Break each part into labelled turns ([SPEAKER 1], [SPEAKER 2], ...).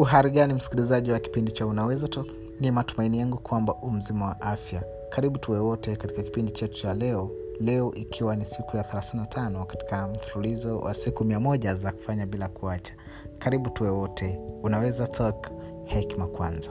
[SPEAKER 1] uhari gani msikilizaji wa kipindi cha unaweza to ni matumaini yangu kwamba umzima wa afya. Karibu tuwe wote katika kipindi chetu cha leo. Leo ikiwa ni siku ya 35 katika mfululizo wa siku 1 za kufanya bila kuacha. Karibu tuwe wote. Unaweza talk hekima kwanza.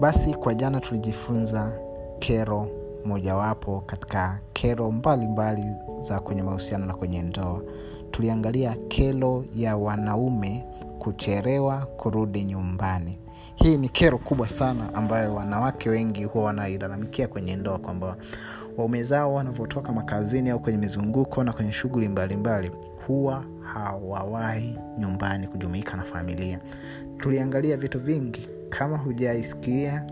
[SPEAKER 1] Basi kwa jana tulijifunza kero mojawapo katika kero mbalimbali mbali za kwenye mahusiano na kwenye ndoa. Tuliangalia kero ya wanaume kucherewa kurudi nyumbani. Hii ni kero kubwa sana ambayo wanawake wengi huwa wanailalamikia kwenye ndoa kwamba waume zao wanavyotoka makazini au kwenye mizunguko na kwenye shughuli mbalimbali huwa hawawahi nyumbani kujumuika na familia. Tuliangalia vitu vingi. Kama hujaisikia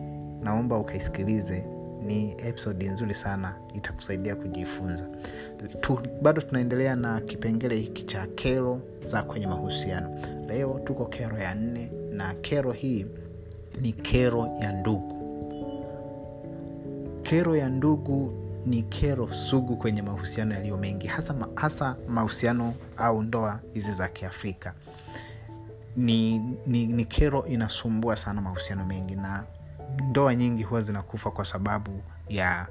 [SPEAKER 1] naomba ukaisikilize ni episodi nzuri sana itakusaidia kujifunza. Tu, bado tunaendelea na kipengele hiki cha kero za kwenye mahusiano. Leo tuko kero ya nne na kero hii ni kero ya ndugu. Kero ya ndugu ni kero sugu kwenye mahusiano yaliyo mengi hasa, hasa mahusiano au ndoa hizi za kiafrika. Ni, ni, ni kero inasumbua sana mahusiano mengi na ndoa nyingi huwa zinakufa kwa sababu ya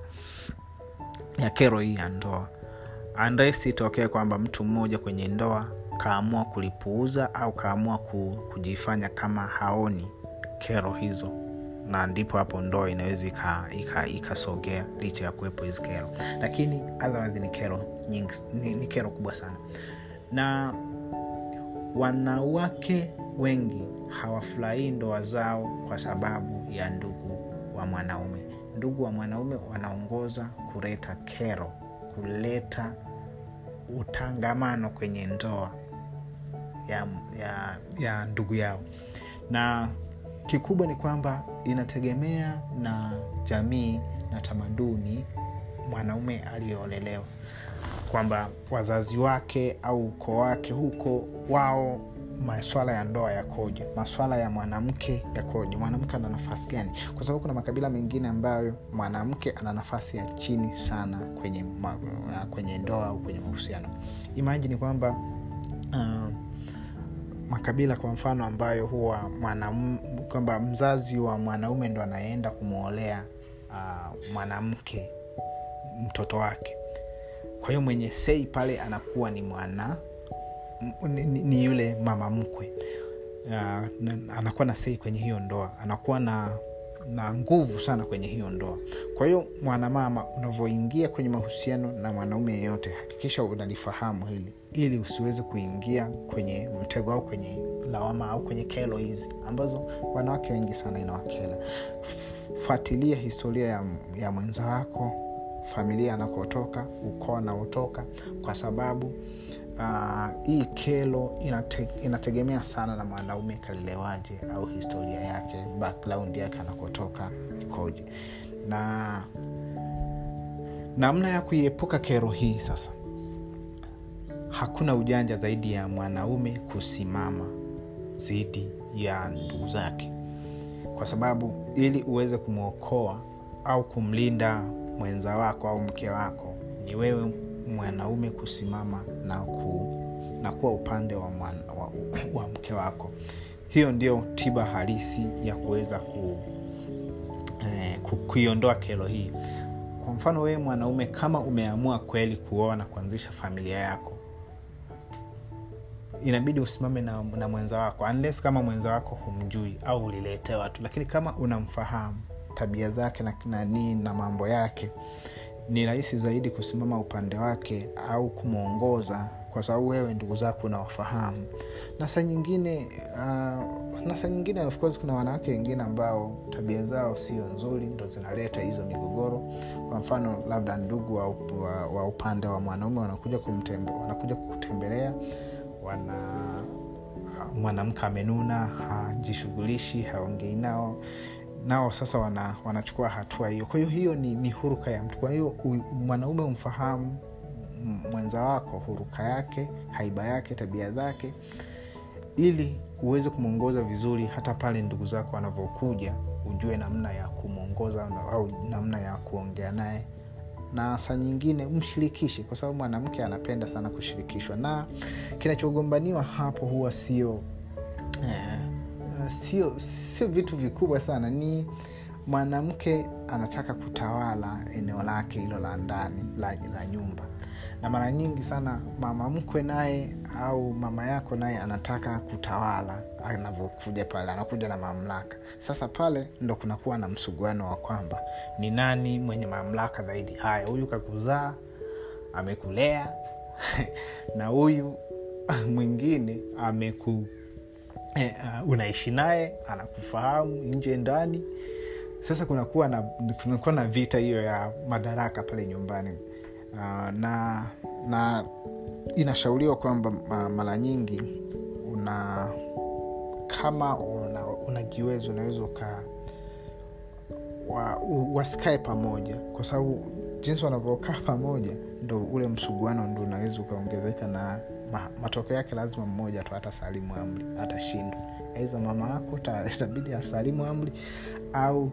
[SPEAKER 1] ya kero hii ya ndoa. Unless itokee kwamba mtu mmoja kwenye ndoa kaamua kulipuuza au kaamua kujifanya kama haoni kero hizo na ndipo hapo ndoa inaweza ikasogea ika, ika licha ya kuwepo hizi kero. Lakini otherwise ni kero nyingi ni, ni kero kubwa sana. Na wanawake wengi hawafurahii ndoa zao kwa sababu ya ndugu wa mwanaume. Ndugu wa mwanaume wanaongoza kuleta kero kuleta utangamano kwenye ndoa ya, ya, ya ndugu yao. Na kikubwa ni kwamba inategemea na jamii na tamaduni mwanaume aliyoolelewa kwamba wazazi wake au ukoo wake huko wao maswala ya ndoa yakoje? Maswala ya mwanamke yakoje? Mwanamke ana nafasi gani? Kwa sababu kuna makabila mengine ambayo mwanamke ana nafasi ya chini sana kwenye, ma, kwenye ndoa au kwenye mahusiano. Imajini kwamba uh, makabila kwa mfano ambayo huwa kwamba mzazi wa mwanaume ndo anaenda kumwolea uh, mwanamke mtoto wake kwa hiyo mwenye sei pale anakuwa ni mwana ni, ni yule mama mkwe. Uh, anakuwa na sei kwenye hiyo ndoa. Anakuwa na na nguvu sana kwenye hiyo ndoa. Kwa hiyo mwanamama unavyoingia kwenye mahusiano na mwanaume yeyote hakikisha unalifahamu hili ili usiweze kuingia kwenye mtego au kwenye lawama au kwenye kelo hizi ambazo wanawake wengi sana inawakela fuatilia historia ya, ya mwenza wako familia anakotoka ukoo anaotoka kwa sababu uh, hii kelo inate, inategemea sana na mwanaume kalilewaje au historia yake background yake anakotoka ikoje. Na namna ya kuiepuka kero hii sasa hakuna ujanja zaidi ya mwanaume kusimama dhidi ya ndugu zake. Kwa sababu ili uweze kumwokoa au kumlinda mwenza wako au mke wako ni wewe mwanaume kusimama na, ku, na kuwa upande wa, mwan, wa, wa mke wako. Hiyo ndio tiba halisi ya kuweza ku, eh, ku, kuiondoa kero hii. Kwa mfano wewe mwanaume kama umeamua kweli kuoa na kuanzisha familia yako inabidi usimame na, na mwenza wako unless kama mwenza wako humjui au uliletewa tu lakini kama unamfahamu tabia zake na nanii na mambo yake ni rahisi zaidi kusimama upande wake au kumwongoza kwa sababu wewe ndugu zako unawafahamu. Na saa nyingine uh, na saa nyingine of course kuna wanawake wengine ambao tabia zao sio nzuri ndo zinaleta hizo migogoro. Kwa mfano labda ndugu wa, wa, wa upande wa mwanaume wanakuja kumtembe, wanakuja kutembelea wana mwanamke amenuna hajishughulishi haongei nao nao sasa wana, wanachukua hatua hiyo. Kwa hiyo hiyo ni, ni huruka ya mtu. Kwa hiyo mwanaume umfahamu mwenza wako huruka yake haiba yake tabia zake ili uweze kumwongoza vizuri hata pale ndugu zako wanavyokuja ujue namna ya kumwongoza au namna ya kuongea naye. Na saa nyingine mshirikishe kwa sababu mwanamke anapenda sana kushirikishwa. Na kinachogombaniwa hapo huwa sio eh, sio sio vitu vikubwa sana. Ni mwanamke anataka kutawala eneo lake hilo la ndani la, la nyumba. Na mara nyingi sana mama mkwe naye au mama yako naye anataka kutawala anavyokuja pale anakuja na mamlaka. Sasa pale ndo kunakuwa na msuguano wa kwamba ni nani mwenye mamlaka zaidi. Haya huyu kakuzaa amekulea na huyu mwingine ameku uh, unaishi naye anakufahamu nje ndani. Sasa kunakuwa na kunakuwa na vita hiyo ya madaraka pale nyumbani. Uh, na na inashauriwa kwamba mara nyingi una kama una, kiwezo unaweza uka wa, wasikae pamoja. Kwa sababu jinsi wanavyokaa pamoja ndo ule msuguano ndo unaweza ukaongezeka na matokeo yake lazima mmoja tu hata salimu amri atashindwa. Aiza mama yako itabidi asalimu amri au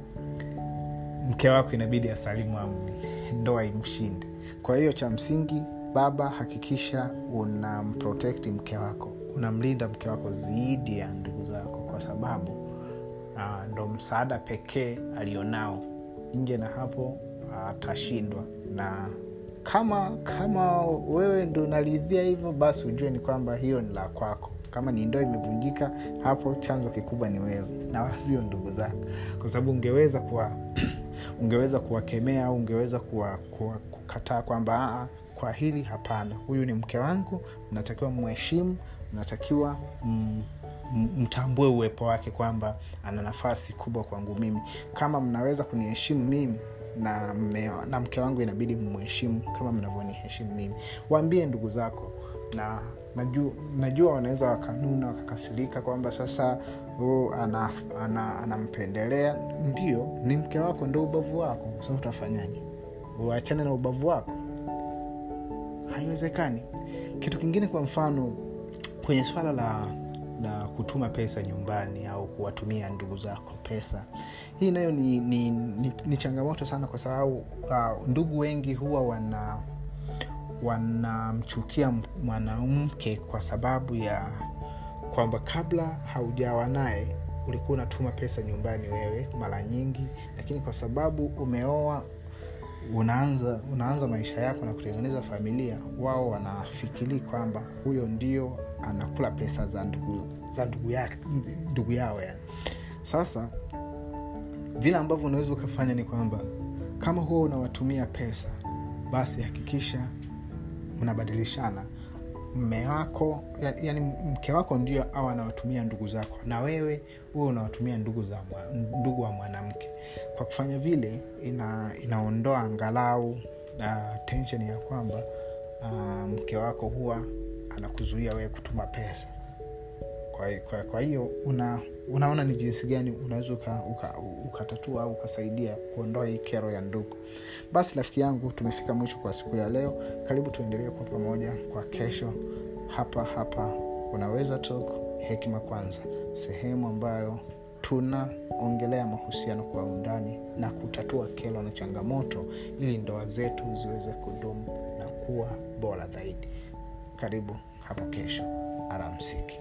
[SPEAKER 1] mke wako inabidi asalimu amri ndoa imshinde kwa hiyo cha msingi baba hakikisha unamprotekti mke wako unamlinda mke wako zaidi ya ndugu zako kwa sababu uh, ndo msaada pekee alionao. Nje na hapo atashindwa uh, na kama kama wewe ndo unaridhia hivyo basi ujue ni kwamba hiyo ni la kwako. Kama ni ndoo imevunjika hapo chanzo kikubwa ni wewe na wala sio ndugu zako. Kwa sababu ungeweza kuwa ungeweza kuwakemea au ungeweza kuwa, kukataa kwamba kwa hili hapana. Huyu ni mke wangu mnatakiwa mheshimu mnatakiwa mm, mtambue uwepo wake kwamba ana nafasi kubwa kwangu mimi. Kama mnaweza kuniheshimu mimi na, mme, na mke wangu inabidi mheshimu kama mnavyoniheshimu mimi. Waambie ndugu zako. Na najua, najua wanaweza wakanuna wakakasirika kwamba sasa oh, anampendelea ana, ana ndio ni mke wako ndo ubavu wako. Sa utafanyaje? Uachane na ubavu wako? Haiwezekani. Kitu kingine kwa mfano kwenye swala la la kutuma pesa nyumbani au kuwatumia ndugu zako pesa. Hii nayo ni, ni, ni, ni changamoto sana kwa sababu uh, ndugu wengi huwa wana wanamchukia mwanamke kwa sababu ya kwamba kabla haujawa naye ulikuwa unatuma pesa nyumbani wewe mara nyingi lakini kwa sababu umeoa unaanza unaanza maisha yako na kutengeneza familia wao wanafikiri kwamba huyo ndio anakula pesa za ndugu za ndugu, ya, ndugu yao yani. Sasa vile ambavyo unaweza ukafanya ni kwamba kama huwa unawatumia pesa basi hakikisha mnabadilishana mme wako yani mke wako ndio au anawatumia ndugu zako? Na wewe huwe unawatumia ndugu za ndugu wa mwanamke. Kwa kufanya vile ina, inaondoa angalau uh, tension ya kwamba uh, mke wako huwa anakuzuia wewe kutuma pesa kwa, kwa, kwa hiyo una, unaona ni jinsi gani unaweza ukatatua uka, uka au ukasaidia kuondoa hii kero ya ndugu. Basi rafiki yangu tumefika mwisho kwa siku ya leo. Karibu tuendelee kwa pamoja kwa kesho. Hapa hapa unaweza talk hekima kwanza. Sehemu ambayo tunaongelea mahusiano kwa undani na kutatua kero na changamoto ili ndoa zetu ziweze kudumu na kuwa bora zaidi. Karibu hapo kesho. Aramsiki